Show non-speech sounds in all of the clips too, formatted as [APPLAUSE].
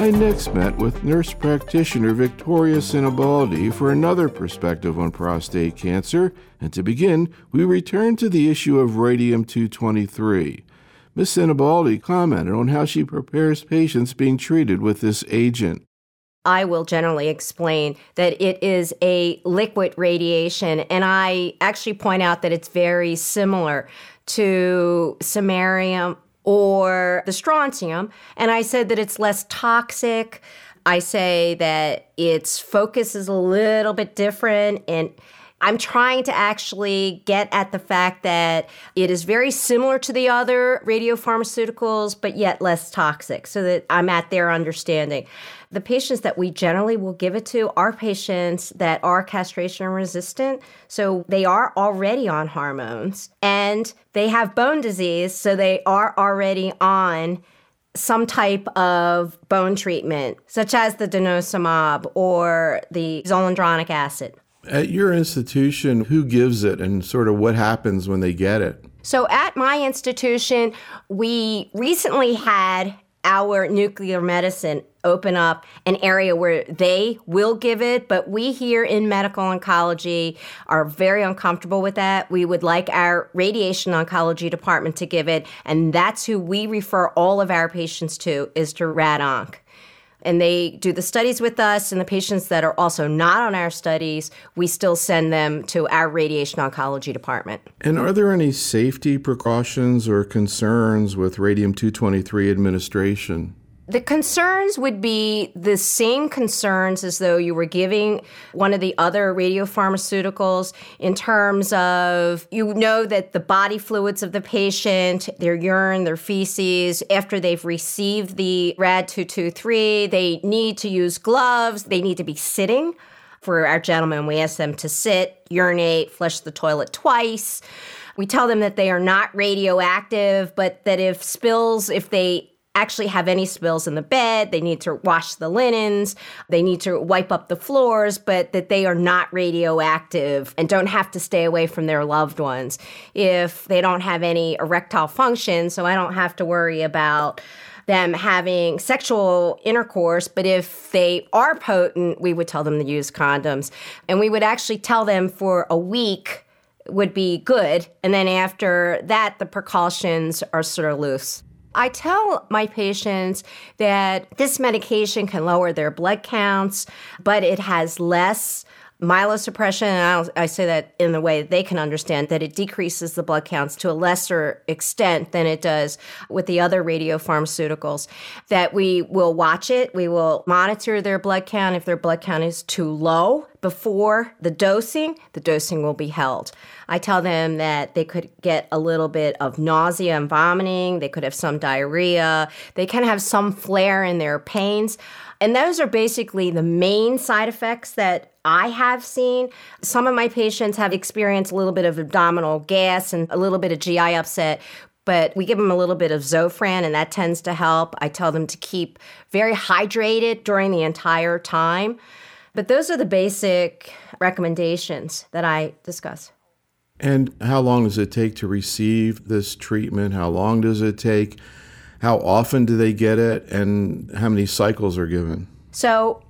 I next met with nurse practitioner Victoria Sinibaldi for another perspective on prostate cancer, and to begin, we return to the issue of radium 223. Ms. Sinibaldi commented on how she prepares patients being treated with this agent. I will generally explain that it is a liquid radiation, and I actually point out that it's very similar to samarium or the strontium. And I said that it's less toxic. I say that its focus is a little bit different and I'm trying to actually get at the fact that it is very similar to the other radiopharmaceuticals, but yet less toxic, so that I'm at their understanding. The patients that we generally will give it to are patients that are castration resistant, so they are already on hormones, and they have bone disease, so they are already on some type of bone treatment, such as the denosumab or the zoledronic acid. At your institution, who gives it and sort of what happens when they get it? So, at my institution, we recently had our nuclear medicine open up an area where they will give it, but we here in medical oncology are very uncomfortable with that. We would like our radiation oncology department to give it, and that's who we refer all of our patients to is to RadOnc and they do the studies with us and the patients that are also not on our studies we still send them to our radiation oncology department. And are there any safety precautions or concerns with radium 223 administration the concerns would be the same concerns as though you were giving one of the other radiopharmaceuticals in terms of you know that the body fluids of the patient, their urine, their feces, after they've received the RAD 223, they need to use gloves, they need to be sitting. For our gentlemen, we ask them to sit, urinate, flush the toilet twice. We tell them that they are not radioactive, but that if spills, if they actually have any spills in the bed. They need to wash the linens. They need to wipe up the floors, but that they are not radioactive and don't have to stay away from their loved ones. If they don't have any erectile function, so I don't have to worry about them having sexual intercourse, but if they are potent, we would tell them to use condoms. And we would actually tell them for a week would be good. And then after that, the precautions are sort of loose. I tell my patients that this medication can lower their blood counts, but it has less myelosuppression, and i say that in the way that they can understand, that it decreases the blood counts to a lesser extent than it does with the other radiopharmaceuticals. That we will watch it, we will monitor their blood count. If their blood count is too low before the dosing, the dosing will be held. I tell them that they could get a little bit of nausea and vomiting, they could have some diarrhea, they can have some flare in their pains. And those are basically the main side effects that I have seen. Some of my patients have experienced a little bit of abdominal gas and a little bit of GI upset, but we give them a little bit of Zofran, and that tends to help. I tell them to keep very hydrated during the entire time. But those are the basic recommendations that I discuss. And how long does it take to receive this treatment? How long does it take? How often do they get it? And how many cycles are given? So,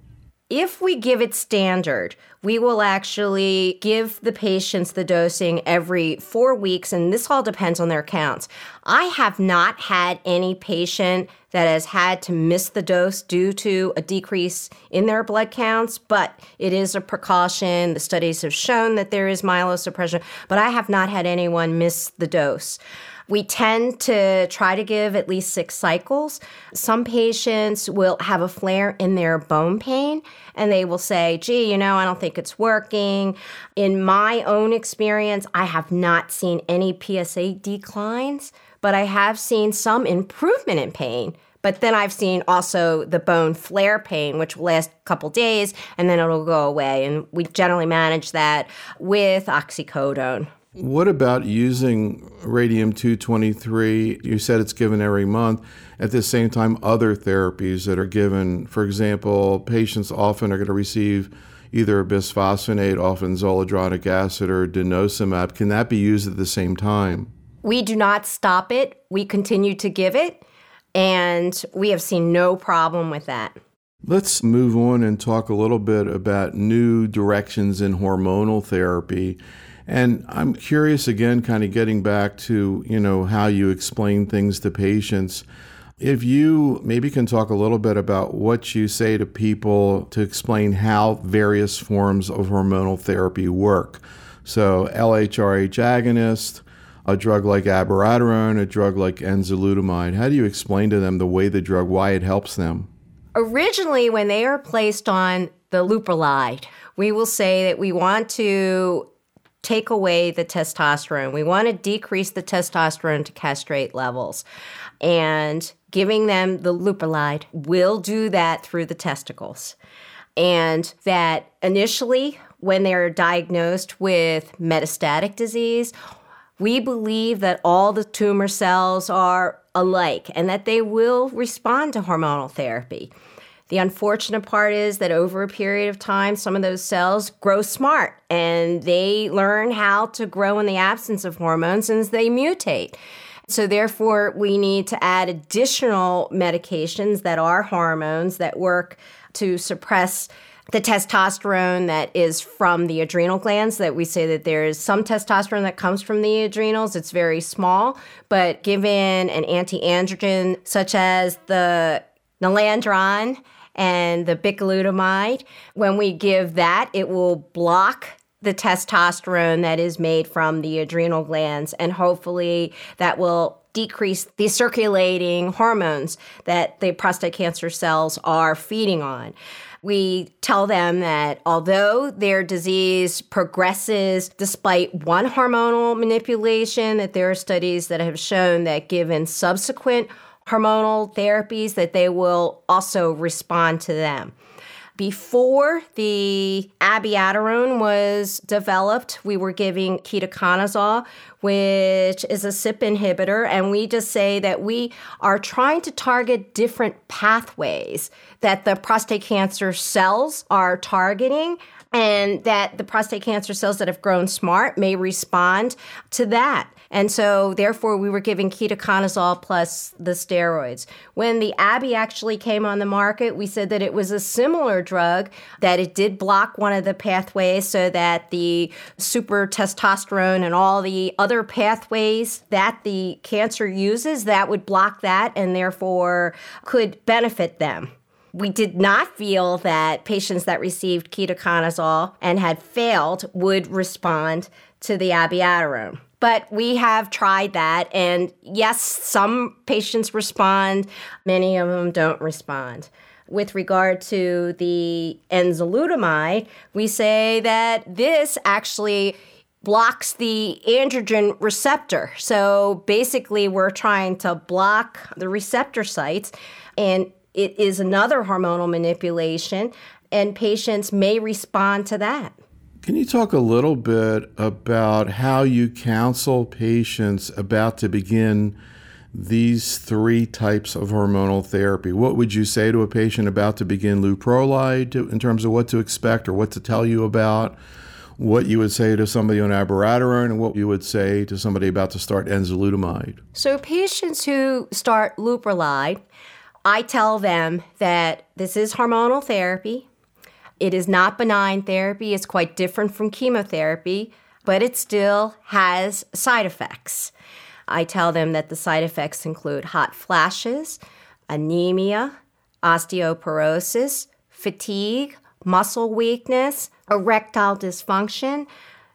if we give it standard, we will actually give the patients the dosing every four weeks, and this all depends on their counts. I have not had any patient that has had to miss the dose due to a decrease in their blood counts, but it is a precaution. The studies have shown that there is myelosuppression, but I have not had anyone miss the dose. We tend to try to give at least six cycles. Some patients will have a flare in their bone pain and they will say, gee, you know, I don't think it's working. In my own experience, I have not seen any PSA declines, but I have seen some improvement in pain. But then I've seen also the bone flare pain, which will last a couple days and then it'll go away. And we generally manage that with oxycodone. What about using radium 223? You said it's given every month. At the same time, other therapies that are given, for example, patients often are going to receive either bisphosphonate, often zoledronic acid, or denosumab. Can that be used at the same time? We do not stop it. We continue to give it. And we have seen no problem with that. Let's move on and talk a little bit about new directions in hormonal therapy. And I'm curious again, kind of getting back to, you know, how you explain things to patients. If you maybe can talk a little bit about what you say to people to explain how various forms of hormonal therapy work. So, LHRH agonist, a drug like abiraterone, a drug like enzalutamide. How do you explain to them the way the drug, why it helps them? Originally, when they are placed on the leuprolide, we will say that we want to take away the testosterone. We want to decrease the testosterone to castrate levels. And giving them the leuprolide will do that through the testicles. And that initially, when they're diagnosed with metastatic disease, we believe that all the tumor cells are alike and that they will respond to hormonal therapy. The unfortunate part is that over a period of time, some of those cells grow smart and they learn how to grow in the absence of hormones and they mutate. So, therefore, we need to add additional medications that are hormones that work to suppress the testosterone that is from the adrenal glands that we say that there is some testosterone that comes from the adrenals it's very small but given an anti-androgen such as the Nilandron and the bicalutamide when we give that it will block the testosterone that is made from the adrenal glands, and hopefully that will decrease the circulating hormones that the prostate cancer cells are feeding on. We tell them that although their disease progresses despite one hormonal manipulation, that there are studies that have shown that given subsequent hormonal therapies that they will also respond to them. Before the abiraterone was developed, we were giving ketoconazole, which is a CYP inhibitor, and we just say that we are trying to target different pathways that the prostate cancer cells are targeting and that the prostate cancer cells that have grown smart may respond to that. And so, therefore, we were giving ketoconazole plus the steroids. When the Abby actually came on the market, we said that it was a similar drug, that it did block one of the pathways so that the super testosterone and all the other pathways that the cancer uses, that would block that and therefore could benefit them. We did not feel that patients that received ketoconazole and had failed would respond to the abiraterone. But we have tried that. And yes, some patients respond, many of them don't respond. With regard to the enzalutamide, we say that this actually blocks the androgen receptor. So basically, we're trying to block the receptor sites, and it is another hormonal manipulation, and patients may respond to that. Can you talk a little bit about how you counsel patients about to begin these three types of hormonal therapy? What would you say to a patient about to begin leuprolide in terms of what to expect or what to tell you about? What you would say to somebody on abiraterone and what you would say to somebody about to start enzalutamide? So, patients who start leuprolide, I tell them that this is hormonal therapy it is not benign therapy, it's quite different from chemotherapy, but it still has side effects. I tell them that the side effects include hot flashes, anemia, osteoporosis, fatigue, muscle weakness, erectile dysfunction,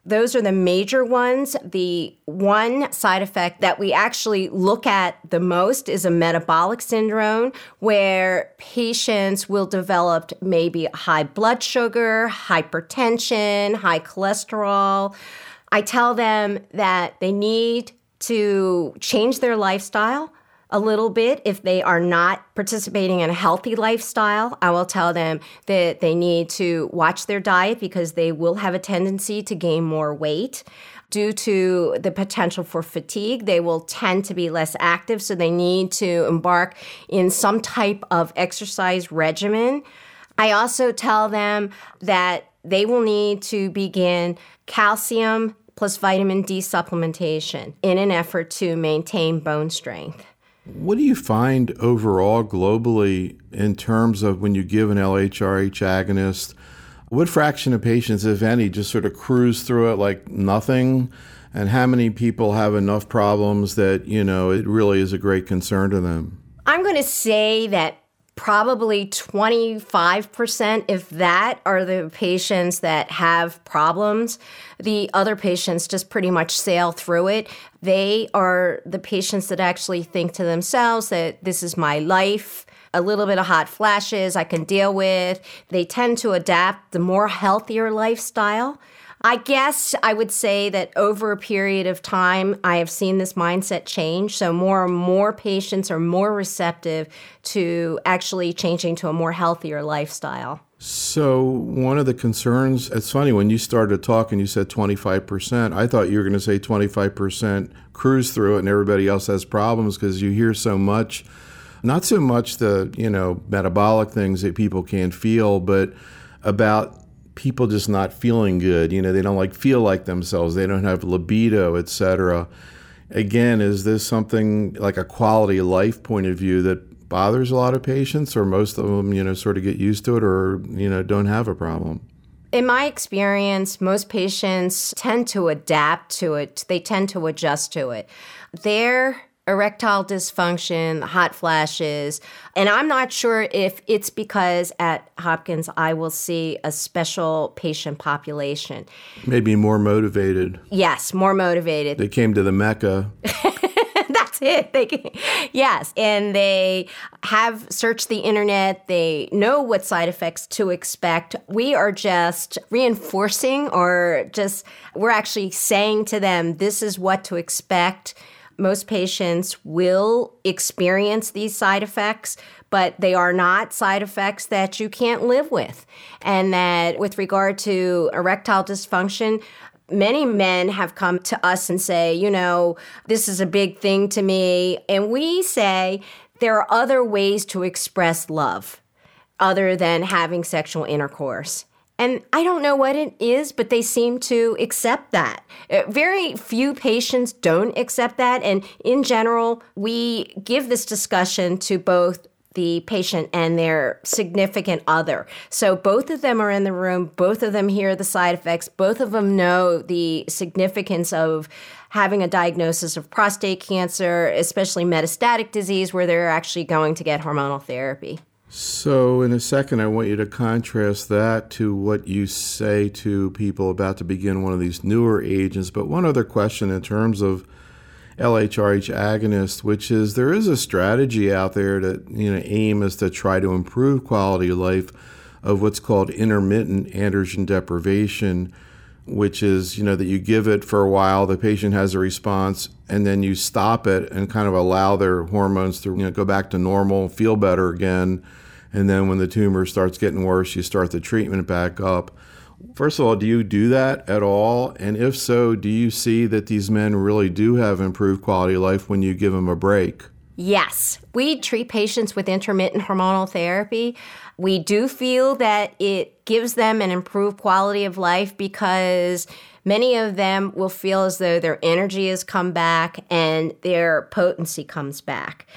those are the major ones. The one side effect that we actually look at the most is a metabolic syndrome, where patients will develop maybe high blood sugar, hypertension, high cholesterol. I tell them that they need to change their lifestyle a little bit if they are not participating in a healthy lifestyle. I will tell them that they need to watch their diet because they will have a tendency to gain more weight. Due to the potential for fatigue, they will tend to be less active, so they need to embark in some type of exercise regimen. I also tell them that they will need to begin calcium plus vitamin D supplementation in an effort to maintain bone strength. What do you find overall globally in terms of when you give an LHRH agonist? What fraction of patients, if any, just sort of cruise through it like nothing? And how many people have enough problems that, you know, it really is a great concern to them? I'm going to say that probably 25%, if that, are the patients that have problems. The other patients just pretty much sail through it. They are the patients that actually think to themselves that this is my life. A little bit of hot flashes I can deal with. They tend to adapt the more healthier lifestyle. I guess I would say that over a period of time, I have seen this mindset change. So, more and more patients are more receptive to actually changing to a more healthier lifestyle. So, one of the concerns, it's funny, when you started talking, you said 25%. I thought you were going to say 25% cruise through it and everybody else has problems because you hear so much, not so much the, you know, metabolic things that people can't feel, but about people just not feeling good. You know, they don't like feel like themselves. They don't have libido, etc. Again, is this something like a quality of life point of view that bothers a lot of patients, or most of them, you know, sort of get used to it, or you know, don't have a problem? In my experience, most patients tend to adapt to it. They tend to adjust to it. They're erectile dysfunction, hot flashes. And I'm not sure if it's because at Hopkins I will see a special patient population. Maybe more motivated. Yes, more motivated. They came to the Mecca. [LAUGHS] That's it. [LAUGHS] They, yes, and they have searched the internet. They know what side effects to expect. We are just reinforcing, or just we're actually saying to them, this is what to expect most patients will experience these side effects, but they are not side effects that you can't live with. And that with regard to erectile dysfunction, many men have come to us and say, you know, this is a big thing to me. And we say there are other ways to express love other than having sexual intercourse. And I don't know what it is, but they seem to accept that. Uh, very few patients don't accept that. And in general, we give this discussion to both the patient and their significant other. So both of them are in the room, both of them hear the side effects, both of them know the significance of having a diagnosis of prostate cancer, especially metastatic disease, where they're actually going to get hormonal therapy. So, in a second, I want you to contrast that to what you say to people about to begin one of these newer agents. But one other question in terms of LHRH agonist, which is there is a strategy out there that you know aim is to try to improve quality of life of what's called intermittent androgen deprivation, which is you know that you give it for a while, the patient has a response, and then you stop it and kind of allow their hormones to you know go back to normal, feel better again and then when the tumor starts getting worse, you start the treatment back up. First of all, do you do that at all? And if so, do you see that these men really do have improved quality of life when you give them a break? Yes, we treat patients with intermittent hormonal therapy. We do feel that it gives them an improved quality of life because many of them will feel as though their energy has come back and their potency comes back.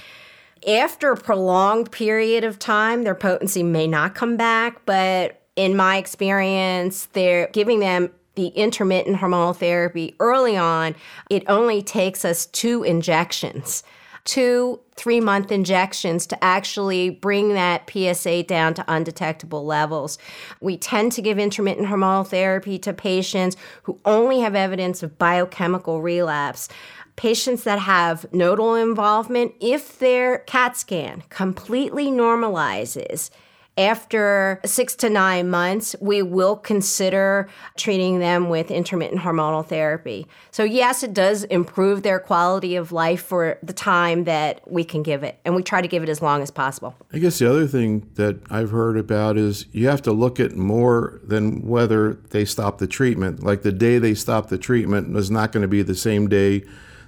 After a prolonged period of time, their potency may not come back, but in my experience, they're giving them the intermittent hormonal therapy early on. It only takes us two injections, two three month injections to actually bring that PSA down to undetectable levels. We tend to give intermittent hormonal therapy to patients who only have evidence of biochemical relapse patients that have nodal involvement, if their CAT scan completely normalizes, after six to nine months, we will consider treating them with intermittent hormonal therapy. So, yes, it does improve their quality of life for the time that we can give it, and we try to give it as long as possible. I guess the other thing that I've heard about is you have to look at more than whether they stop the treatment. Like the day they stop the treatment is not going to be the same day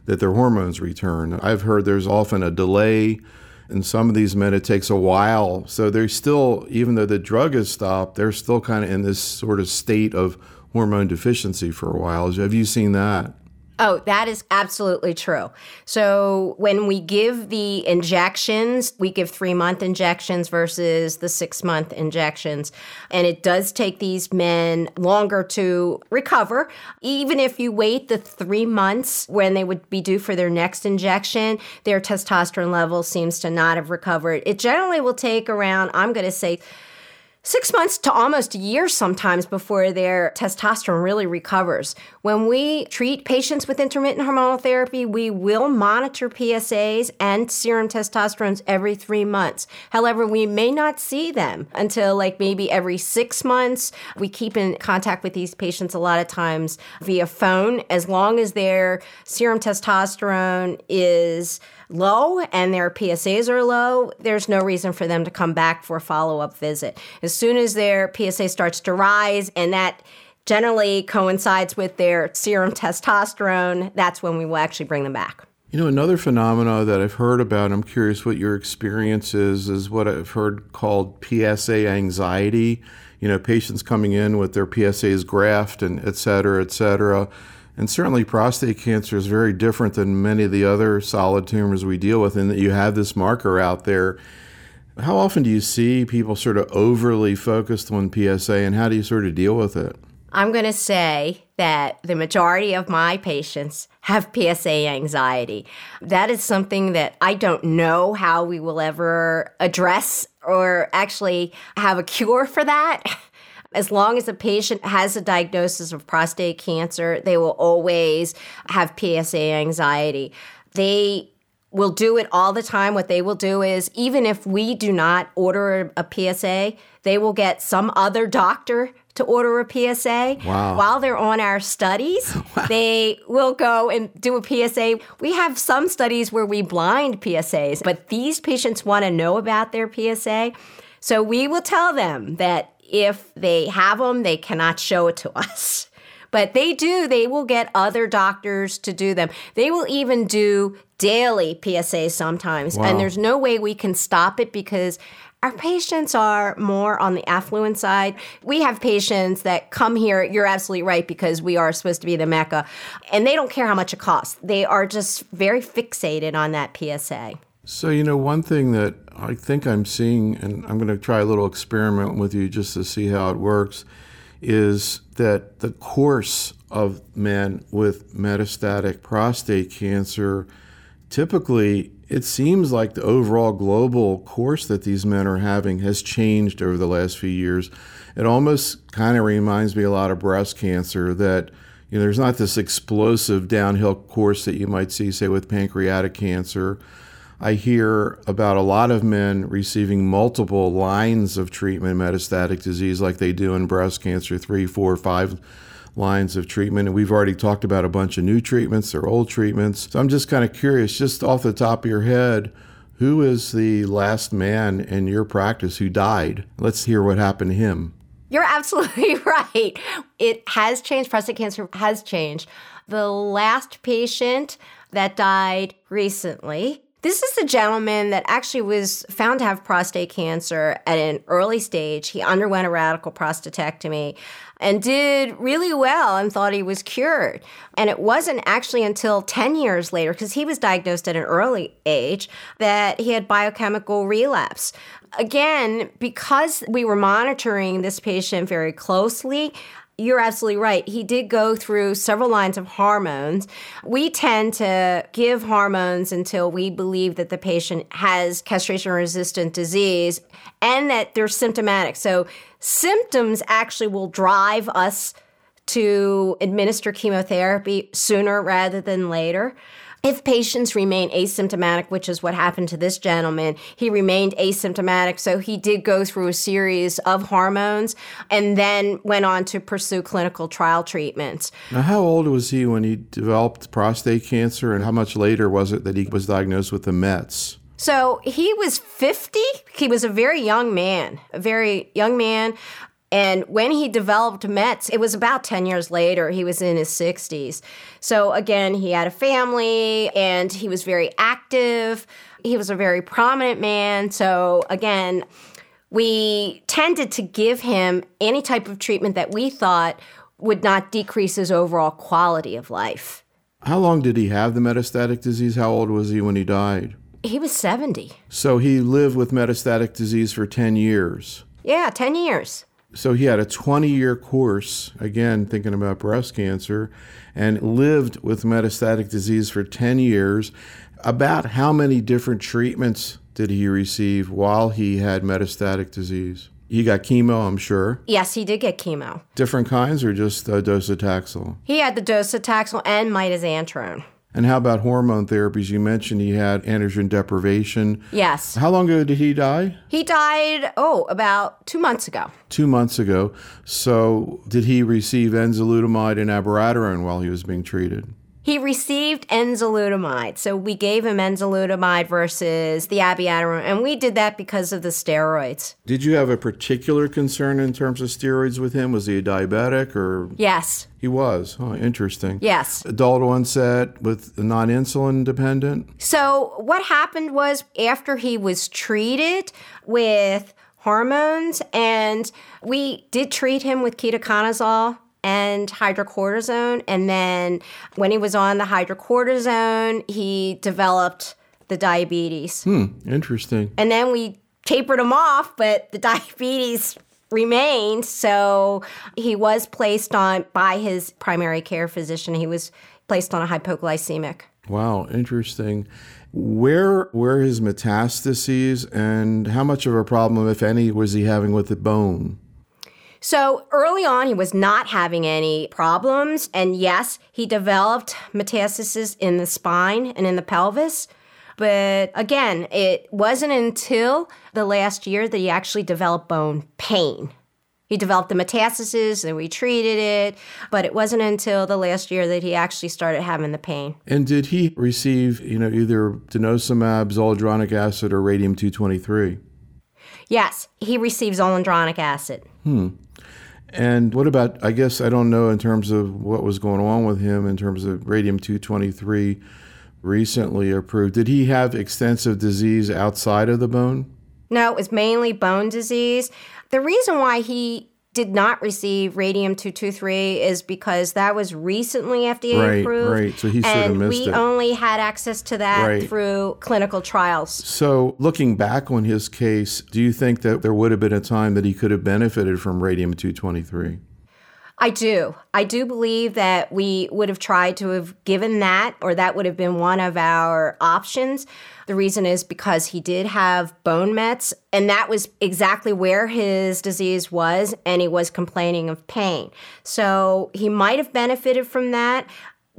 that their hormones return. I've heard there's often a delay. In some of these men, it takes a while. So they're still, even though the drug is stopped, they're still kind of in this sort of state of hormone deficiency for a while. Have you seen that? Oh, that is absolutely true. So when we give the injections, we give three month injections versus the six month injections. And it does take these men longer to recover. Even if you wait the three months when they would be due for their next injection, their testosterone level seems to not have recovered. It generally will take around, I'm going to say, six months to almost a year sometimes before their testosterone really recovers. When we treat patients with intermittent hormonal therapy, we will monitor PSAs and serum testosterones every three months. However, we may not see them until like maybe every six months. We keep in contact with these patients a lot of times via phone as long as their serum testosterone is low and their PSAs are low, there's no reason for them to come back for a follow up visit. As soon as their PSA starts to rise and that generally coincides with their serum testosterone, that's when we will actually bring them back. You know, another phenomena that I've heard about, I'm curious what your experience is, is what I've heard called PSA anxiety. You know, patients coming in with their PSAs graphed and et cetera, et cetera. And certainly, prostate cancer is very different than many of the other solid tumors we deal with, in that you have this marker out there. How often do you see people sort of overly focused on PSA, and how do you sort of deal with it? I'm going to say that the majority of my patients have PSA anxiety. That is something that I don't know how we will ever address or actually have a cure for that. [LAUGHS] As long as a patient has a diagnosis of prostate cancer, they will always have PSA anxiety. They will do it all the time. What they will do is, even if we do not order a PSA, they will get some other doctor to order a PSA. Wow. While they're on our studies, [LAUGHS] wow. they will go and do a PSA. We have some studies where we blind PSAs, but these patients want to know about their PSA. So we will tell them that if they have them, they cannot show it to [LAUGHS] us. But they do, they will get other doctors to do them. They will even do daily PSAs sometimes. Wow. And there's no way we can stop it because our patients are more on the affluent side. We have patients that come here, you're absolutely right, because we are supposed to be the Mecca, and they don't care how much it costs. They are just very fixated on that PSA. So, you know, one thing that I think I'm seeing, and I'm going to try a little experiment with you just to see how it works, is that the course of men with metastatic prostate cancer typically it seems like the overall global course that these men are having has changed over the last few years. It almost kind of reminds me a lot of breast cancer that you know there's not this explosive downhill course that you might see say with pancreatic cancer I hear about a lot of men receiving multiple lines of treatment metastatic disease like they do in breast cancer three, four, five lines of treatment. And we've already talked about a bunch of new treatments or old treatments. So I'm just kind of curious, just off the top of your head, who is the last man in your practice who died? Let's hear what happened to him. You're absolutely [LAUGHS] right. It has changed. Prostate cancer has changed. The last patient that died recently this is a gentleman that actually was found to have prostate cancer at an early stage. He underwent a radical prostatectomy and did really well and thought he was cured. And it wasn't actually until 10 years later, because he was diagnosed at an early age, that he had biochemical relapse. Again, because we were monitoring this patient very closely, you're absolutely right. He did go through several lines of hormones. We tend to give hormones until we believe that the patient has castration resistant disease and that they're symptomatic. So, symptoms actually will drive us to administer chemotherapy sooner rather than later. If patients remain asymptomatic, which is what happened to this gentleman, he remained asymptomatic. So he did go through a series of hormones and then went on to pursue clinical trial treatments. Now, how old was he when he developed prostate cancer, and how much later was it that he was diagnosed with the METs? So he was 50. He was a very young man, a very young man. And when he developed METs, it was about 10 years later. He was in his 60s. So again, he had a family and he was very active. He was a very prominent man. So again, we tended to give him any type of treatment that we thought would not decrease his overall quality of life. How long did he have the metastatic disease? How old was he when he died? He was 70. So he lived with metastatic disease for 10 years. Yeah, 10 years. So he had a 20 year course, again, thinking about breast cancer, and lived with metastatic disease for 10 years. About how many different treatments did he receive while he had metastatic disease? He got chemo, I'm sure. Yes, he did get chemo. Different kinds or just uh, docetaxel? He had the docetaxel and mitoxantrone. And how about hormone therapies? You mentioned he had androgen deprivation. Yes. How long ago did he die? He died, oh, about two months ago. Two months ago. So, did he receive enzalutamide and abiraterone while he was being treated? He received enzalutamide. So we gave him enzalutamide versus the abiraterone, and we did that because of the steroids. Did you have a particular concern in terms of steroids with him? Was he a diabetic or? Yes. He was. Oh, interesting. Yes. Adult onset with non insulin dependent? So what happened was after he was treated with hormones, and we did treat him with ketoconazole and hydrocortisone. And then when he was on the hydrocortisone, he developed the diabetes. Hmm, interesting. And then we tapered him off, but the [LAUGHS] diabetes remained. So he was placed on by his primary care physician. He was placed on a hypoglycemic. Wow, interesting. Where were his metastases and how much of a problem, if any, was he having with the bone? So early on, he was not having any problems. And yes, he developed metastasis in the spine and in the pelvis. But again, it wasn't until the last year that he actually developed bone pain. He developed the metastasis and we treated it, but it wasn't until the last year that he actually started having the pain. And did he receive, you know, either denosumab, zoledronic acid, or radium 223? Yes, he receives zoledronic acid. Hmm. And what about, I guess, I don't know in terms of what was going on with him in terms of radium 223 recently approved. Did he have extensive disease outside of the bone? No, it was mainly bone disease. The reason why he did not receive radium 223 is because that was recently FDA right, approved. Right, so he sort and missed we it. only had access to that Right. through clinical trials. So, looking back on his case, do you think that there would have been a time that he could have benefited from radium 223? I do. I do believe that we would have tried to have given that, or that would have been one of our options. The reason is because he did have bone mets, and that was exactly where his disease was, and he was complaining of pain. So he might have benefited from that.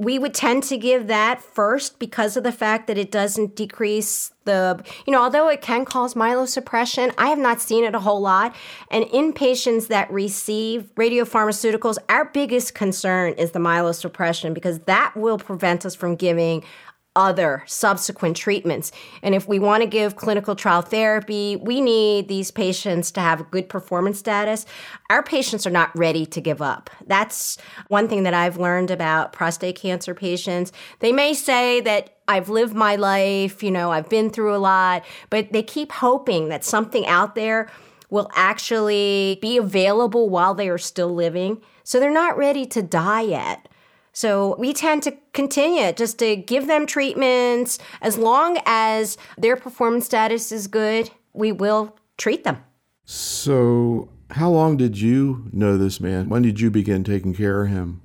We would tend to give that first because of the fact that it doesn't decrease the, you know, although it can cause myelosuppression, I have not seen it a whole lot. And in patients that receive radiopharmaceuticals, our biggest concern is the myelosuppression because that will prevent us from giving other subsequent treatments. And if we want to give clinical trial therapy, we need these patients to have good performance status. Our patients are not ready to give up. That's one thing that I've learned about prostate cancer patients. They may say that I've lived my life, you know, I've been through a lot, but they keep hoping that something out there will actually be available while they are still living. So they're not ready to die yet. So we tend to continue just to give them treatments. As long as their performance status is good, we will treat them. So, how long did you know this man? When did you begin taking care of him?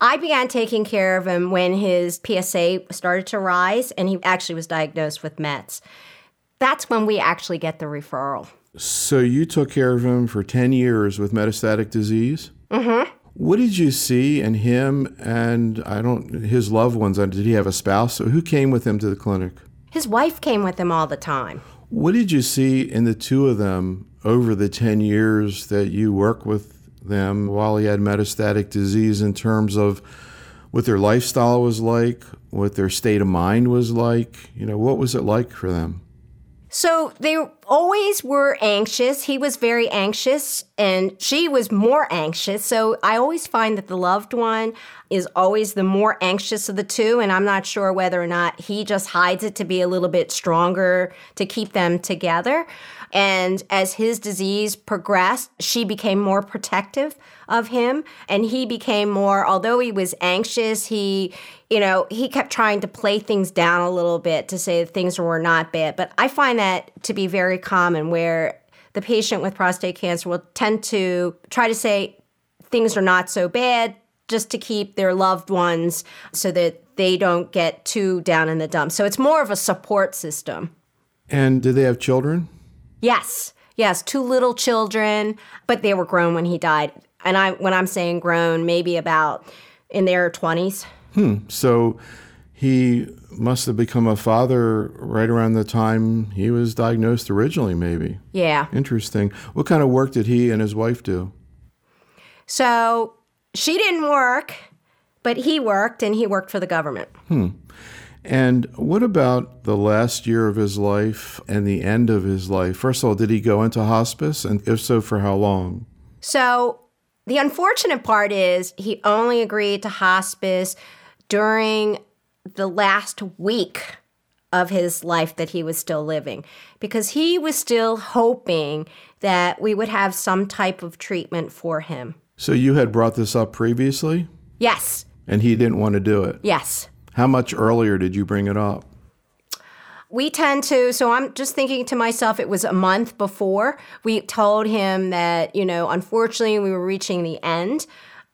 I began taking care of him when his PSA started to rise and he actually was diagnosed with METS. That's when we actually get the referral. So, you took care of him for 10 years with metastatic disease? Mm-hmm. What did you see in him and I don't his loved ones? Did he have a spouse? Who came with him to the clinic? His wife came with him all the time. What did you see in the two of them over the 10 years that you worked with them while he had metastatic disease in terms of what their lifestyle was like, what their state of mind was like? You know, what was it like for them? So they always were anxious. He was very anxious and she was more anxious. So I always find that the loved one is always the more anxious of the two. And I'm not sure whether or not he just hides it to be a little bit stronger to keep them together. And as his disease progressed, she became more protective of him and he became more although he was anxious, he you know, he kept trying to play things down a little bit to say things were not bad. But I find that to be very common where the patient with prostate cancer will tend to try to say things are not so bad just to keep their loved ones so that they don't get too down in the dumps. So it's more of a support system. And did they have children? Yes. Yes, two little children, but they were grown when he died. And I when I'm saying grown, maybe about in their 20s. Hmm. So he must have become a father right around the time he was diagnosed originally, maybe. Yeah. Interesting. What kind of work did he and his wife do? So she didn't work, but he worked and he worked for the government. Hmm. And what about the last year of his life and the end of his life? First of all, did he go into hospice? And if so, for how long? So the unfortunate part is he only agreed to hospice during the last week of his life that he was still living because he was still hoping that we would have some type of treatment for him. So you had brought this up previously? Yes. And he didn't want to do it? Yes. How much earlier did you bring it up? We tend to, so I'm just thinking to myself, it was a month before we told him that, you know, unfortunately we were reaching the end.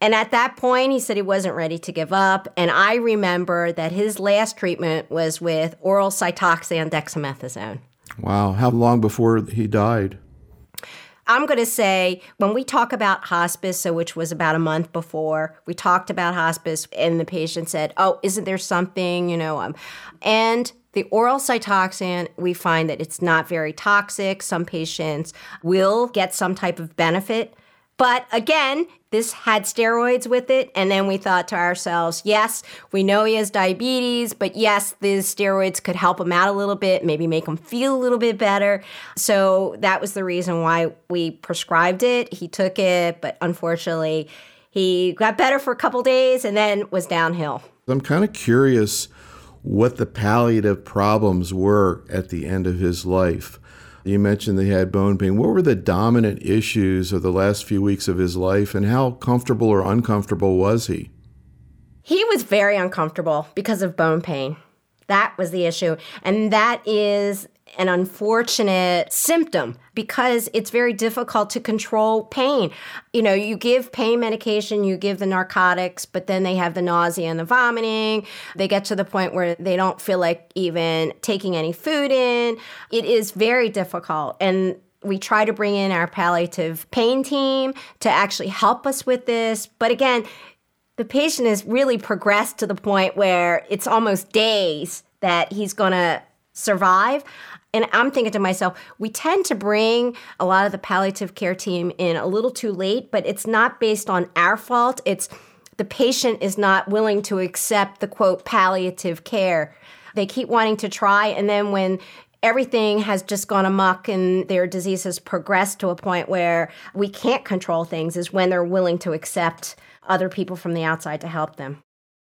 And at that point, he said he wasn't ready to give up. And I remember that his last treatment was with oral Cytoxan dexamethasone. Wow. How long before he died? I'm going to say when we talk about hospice, so which was about a month before, we talked about hospice, and the patient said, "Oh, isn't there something?" You know, um, and the oral Cytoxan, we find that it's not very toxic. Some patients will get some type of benefit but again, this had steroids with it. And then we thought to ourselves, yes, we know he has diabetes, but yes, these steroids could help him out a little bit, maybe make him feel a little bit better. So that was the reason why we prescribed it. He took it, but unfortunately, he got better for a couple days and then was downhill. I'm kind of curious what the palliative problems were at the end of his life. You mentioned they had bone pain. What were the dominant issues of the last few weeks of his life, and how comfortable or uncomfortable was he? He was very uncomfortable because of bone pain. That was the issue. And that is an unfortunate symptom because it's very difficult to control pain. You know, you give pain medication, you give the narcotics, but then they have the nausea and the vomiting. They get to the point where they don't feel like even taking any food in. It is very difficult. And we try to bring in our palliative pain team to actually help us with this. But again, the patient has really progressed to the point where it's almost days that he's going to survive. And I'm thinking to myself, we tend to bring a lot of the palliative care team in a little too late, but it's not based on our fault. It's the patient is not willing to accept the quote palliative care. They keep wanting to try, and then when everything has just gone amok and their disease has progressed to a point where we can't control things, is when they're willing to accept other people from the outside to help them.